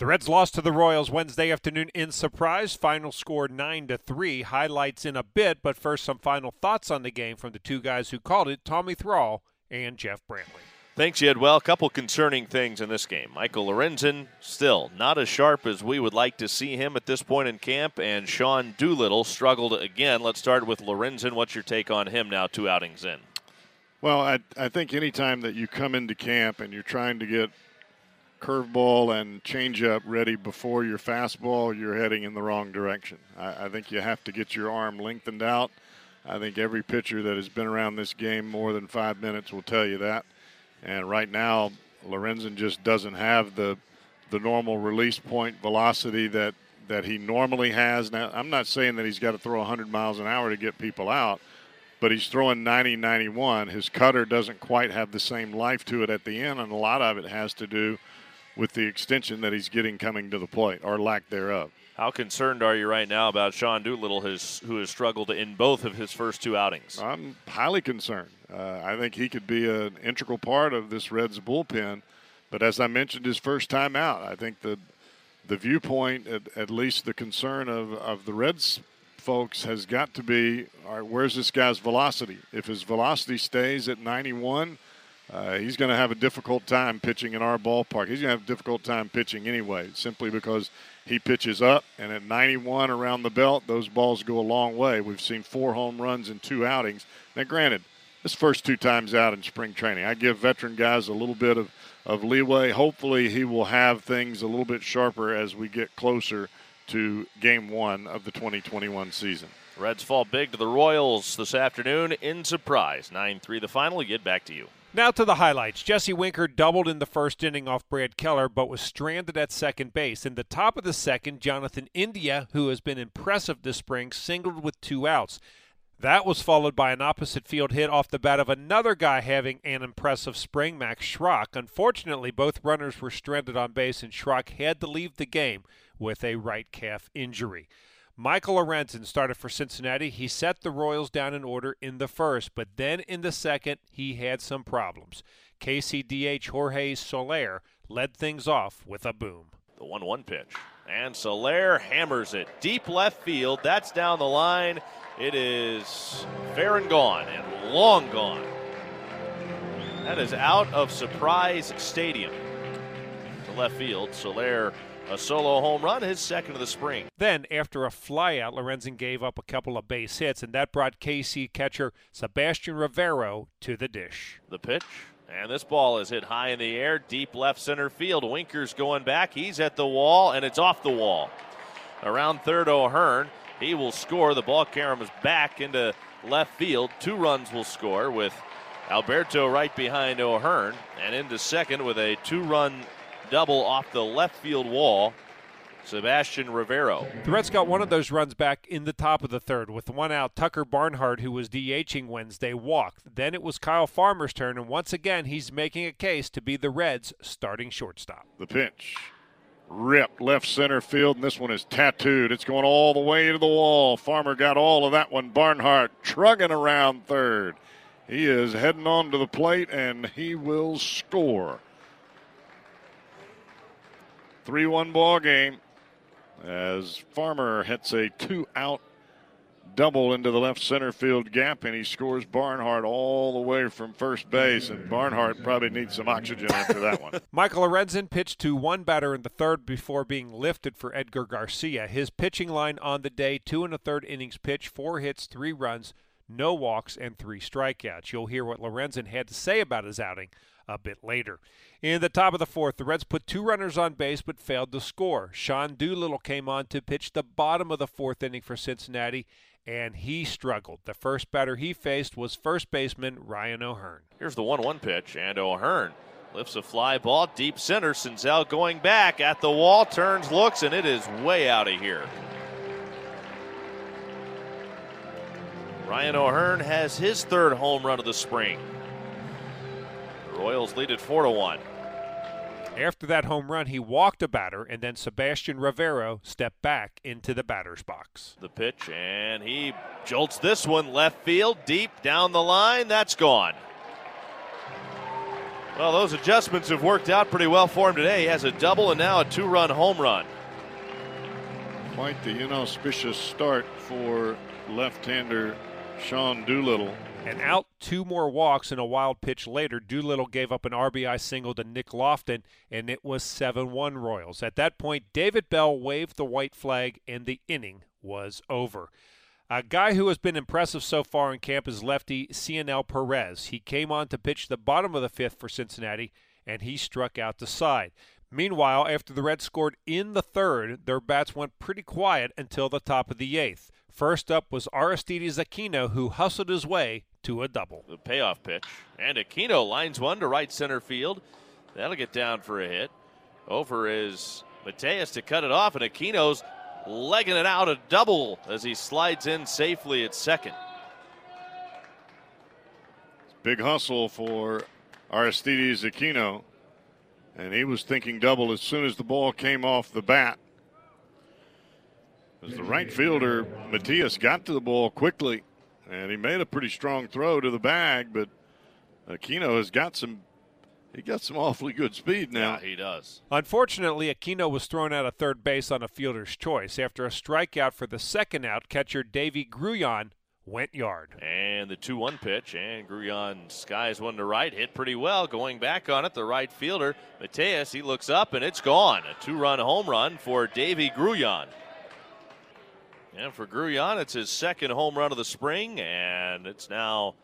The Reds lost to the Royals Wednesday afternoon in surprise. Final score 9 to 3. Highlights in a bit, but first some final thoughts on the game from the two guys who called it, Tommy Thrall and Jeff Brantley. Thanks, Jed. Well, a couple concerning things in this game. Michael Lorenzen still not as sharp as we would like to see him at this point in camp, and Sean Doolittle struggled again. Let's start with Lorenzen. What's your take on him now, two outings in? Well, I, I think anytime that you come into camp and you're trying to get curveball and changeup ready before your fastball, you're heading in the wrong direction. I, I, think you have to get your arm lengthened out. I think every pitcher that has been around this game more than five minutes will tell you that. And right now, Lorenzen just doesn't have the the normal release point velocity that that he normally has. Now, I'm not saying that he's got to throw 100 miles an hour to get people out, but he's throwing 90 91. His cutter doesn't quite have the same life to it at the end, and a lot of it has to do with the extension that he's getting coming to the plate or lack thereof. How concerned are you right now about Sean Doolittle, his, who has struggled in both of his first two outings? I'm highly concerned. Uh, I think he could be an integral part of this Reds bullpen. But as I mentioned, his first time out, I think the the viewpoint, at, at least the concern of, of the Reds folks, has got to be: all right, where's this guy's velocity? If his velocity stays at 91 uh, he's going to have a difficult time pitching in our ballpark. He's going to have a difficult time pitching anyway, simply because he pitches up, and at 91 around the belt, those balls go a long way. We've seen four home runs in two outings. Now, granted, this first two times out in spring training, I give veteran guys a little bit of, of leeway. Hopefully, he will have things a little bit sharper as we get closer to game one of the 2021 season. Reds fall big to the Royals this afternoon in surprise. 9 3 the final. Get back to you. Now to the highlights. Jesse Winker doubled in the first inning off Brad Keller, but was stranded at second base. In the top of the second, Jonathan India, who has been impressive this spring, singled with two outs. That was followed by an opposite field hit off the bat of another guy having an impressive spring, Max Schrock. Unfortunately, both runners were stranded on base, and Schrock had to leave the game with a right calf injury. Michael Lorenzen started for Cincinnati. He set the Royals down in order in the first, but then in the second, he had some problems. KCDH Jorge Soler led things off with a boom. The 1 1 pitch. And Soler hammers it deep left field. That's down the line. It is fair and gone and long gone. That is out of Surprise Stadium. To left field. Soler a solo home run, his second of the spring. Then, after a flyout, Lorenzen gave up a couple of base hits, and that brought KC catcher Sebastian Rivero to the dish. The pitch, and this ball is hit high in the air, deep left center field. Winker's going back. He's at the wall, and it's off the wall. Around third, O'Hearn. He will score. The ball caroms back into left field. Two runs will score with Alberto right behind O'Hearn, and into second with a two run double off the left field wall. Sebastian Rivero. The Reds got one of those runs back in the top of the third. With one out, Tucker Barnhart, who was DHing Wednesday, walked. Then it was Kyle Farmer's turn, and once again, he's making a case to be the Reds' starting shortstop. The pitch. Ripped left center field, and this one is tattooed. It's going all the way to the wall. Farmer got all of that one. Barnhart trugging around third. He is heading on to the plate, and he will score. 3 1 ball game as Farmer hits a two out double into the left center field gap and he scores Barnhart all the way from first base. And Barnhart probably needs some oxygen after that one. Michael Lorenzen pitched to one batter in the third before being lifted for Edgar Garcia. His pitching line on the day two and a third innings pitch, four hits, three runs, no walks, and three strikeouts. You'll hear what Lorenzen had to say about his outing a bit later. In the top of the fourth, the Reds put two runners on base but failed to score. Sean Doolittle came on to pitch the bottom of the fourth inning for Cincinnati, and he struggled. The first batter he faced was first baseman Ryan O'Hearn. Here's the 1 1 pitch, and O'Hearn lifts a fly ball deep center. Senzel going back at the wall, turns, looks, and it is way out of here. Ryan O'Hearn has his third home run of the spring. The Royals lead it 4 to 1. After that home run, he walked a batter, and then Sebastian Rivero stepped back into the batter's box. The pitch, and he jolts this one left field, deep down the line. That's gone. Well, those adjustments have worked out pretty well for him today. He has a double and now a two run home run. Quite the inauspicious start for left hander Sean Doolittle. And out two more walks and a wild pitch later, Doolittle gave up an RBI single to Nick Loftin, and it was 7 1 Royals. At that point, David Bell waved the white flag, and the inning was over. A guy who has been impressive so far in camp is lefty Cionel Perez. He came on to pitch the bottom of the fifth for Cincinnati, and he struck out the side. Meanwhile, after the Reds scored in the third, their bats went pretty quiet until the top of the eighth. First up was Aristides Aquino, who hustled his way to a double. The payoff pitch. And Aquino lines one to right center field. That'll get down for a hit. Over is Mateos to cut it off, and Aquino's legging it out a double as he slides in safely at second. Big hustle for Aristides Aquino. And he was thinking double as soon as the ball came off the bat. As the right fielder, Matias, got to the ball quickly, and he made a pretty strong throw to the bag, but Aquino has got some he got some awfully good speed now. Yeah, he does. Unfortunately, Aquino was thrown out of third base on a fielder's choice. After a strikeout for the second out, catcher Deivy Grullon went yard. And the 2 1 pitch, and Grullon skies one to right, hit pretty well. Going back on it, the right fielder, Mateos, he looks up and it's gone. A two run home run for Deivy Grullon. And for Grullon, it's his second home run of the spring, and it's now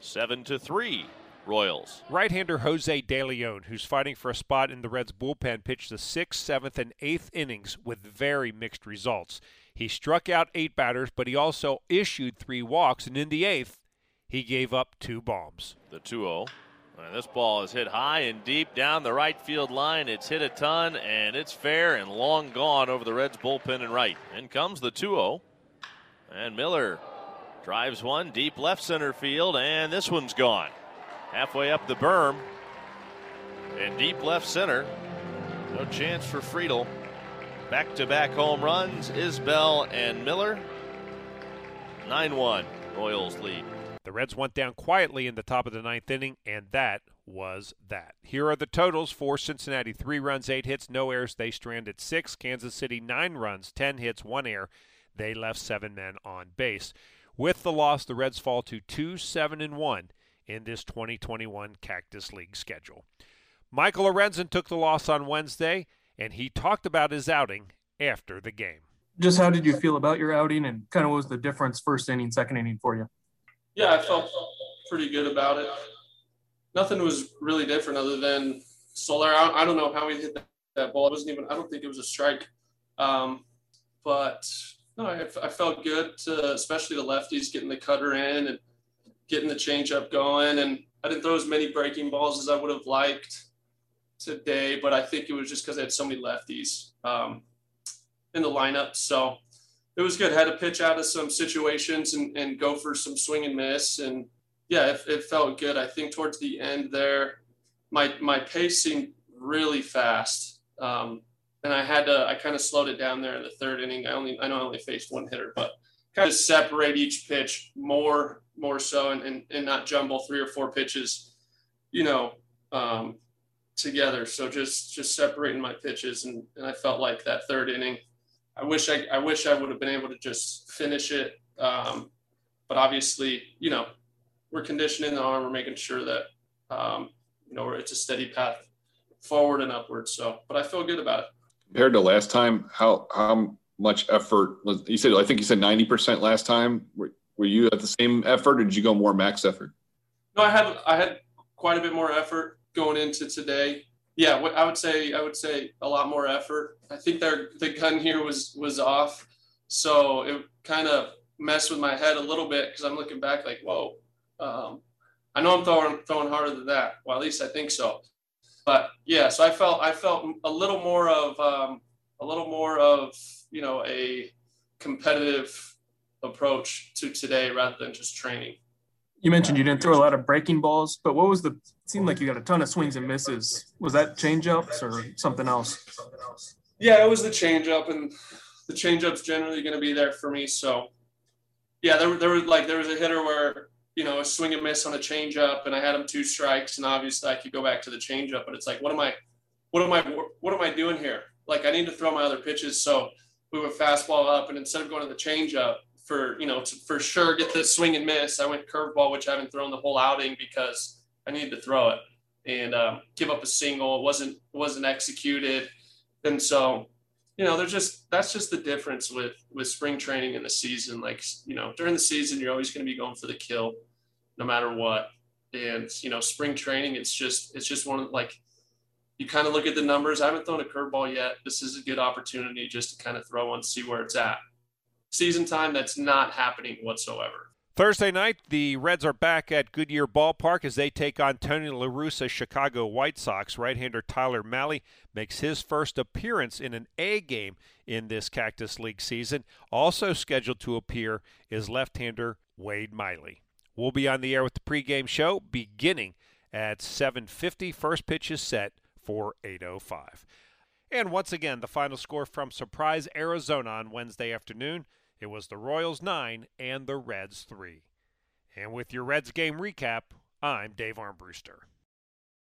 7 to 3 Royals. Right-hander Jose De Leon, who's fighting for a spot in the Reds bullpen, pitched the sixth, seventh, and eighth innings with very mixed results. He struck out eight batters, but he also issued three walks, and in the eighth, he gave up two bombs. The 2-0. And this ball is hit high and deep down the right field line. It's hit a ton, and it's fair and long gone over the Reds bullpen and right. In comes the 2-0. And Miller drives one deep left center field, and this one's gone halfway up the berm. And deep left center. No chance for Friedl. Back to back home runs, Isbel and Miller. 9 1, Royals lead. The Reds went down quietly in the top of the ninth inning, and that was that. Here are the totals for Cincinnati three runs, eight hits, no errors. They stranded six. Kansas City, nine runs, 10 hits, one error. They left seven men on base. With the loss, the Reds fall to 2 7 and 1 in this 2021 Cactus League schedule. Michael Lorenzen took the loss on Wednesday, and he talked about his outing after the game. Just how did you feel about your outing, and kind of what was the difference first inning, second inning for you? Yeah, I felt pretty good about it. Nothing was really different other than Soler. I, I don't know how he hit that, that, ball. It wasn't even. I don't think it was a strike. Um, but no, I, I felt good, to, especially the lefties getting the cutter in and getting the changeup going. And I didn't throw as many breaking balls as I would have liked today, but I think it was just because I had so many lefties um, in the lineup. So it was good. Had to pitch out of some situations and, and go for some swing and miss. And yeah, it, it felt good. I think towards the end there, my my pace seemed really fast. Um, and I had to, I kind of slowed it down there in the third inning. I only, I know I only faced one hitter, but kind of separate each pitch more more so and, and, and not jumble three or four pitches, you know, um, together. So just just separating my pitches, and, and I felt like that third inning. I wish I I wish I would have been able to just finish it, um, but obviously, you know, we're conditioning the arm, we're making sure that um, you know it's a steady path forward and upward. So, but I feel good about it. Compared to last time, how how much effort you said? I think you said ninety percent last time. Were you at the same effort, or did you go more max effort? No, I had I had quite a bit more effort going into today. Yeah, I would say I would say a lot more effort. I think their the gun here was was off, so it kind of messed with my head a little bit because I'm looking back like, whoa, um, I know I'm throwing throwing harder than that. Well, at least I think so. But yeah, so I felt I felt a little more of um, a little more of you know a competitive approach to today rather than just training. You mentioned you didn't throw a lot of breaking balls, but what was the? It seemed like you got a ton of swings and misses. Was that changeups or something else? Yeah, it was the changeup, and the changeup's generally going to be there for me. So, yeah, there, there was like there was a hitter where you know, a swing and miss on a changeup, and I had him two strikes, and obviously I could go back to the changeup, but it's like, what am I, what am I, what am I doing here? Like I need to throw my other pitches, so we went fastball up, and instead of going to the changeup for you know to for sure get the swing and miss, I went curveball, which I haven't thrown the whole outing because I needed to throw it and um, give up a single. It wasn't wasn't executed, and so you know, there's just that's just the difference with with spring training and the season. Like you know, during the season, you're always going to be going for the kill, no matter what. And you know, spring training, it's just it's just one of like you kind of look at the numbers. I haven't thrown a curveball yet. This is a good opportunity just to kind of throw one, see where it's at. Season time, that's not happening whatsoever. Thursday night, the Reds are back at Goodyear Ballpark as they take on Tony La Chicago White Sox. Right-hander Tyler Mahle makes his first appearance in an A game in this Cactus League season. Also scheduled to appear is left-hander Wade Miley. We'll be on the air with the pregame show beginning at 7:50. First pitch is set for 8:05. And once again, the final score from Surprise, Arizona on Wednesday afternoon. It was the Royals 9 and the Reds 3. And with your Reds game recap, I'm Dave Armbruster.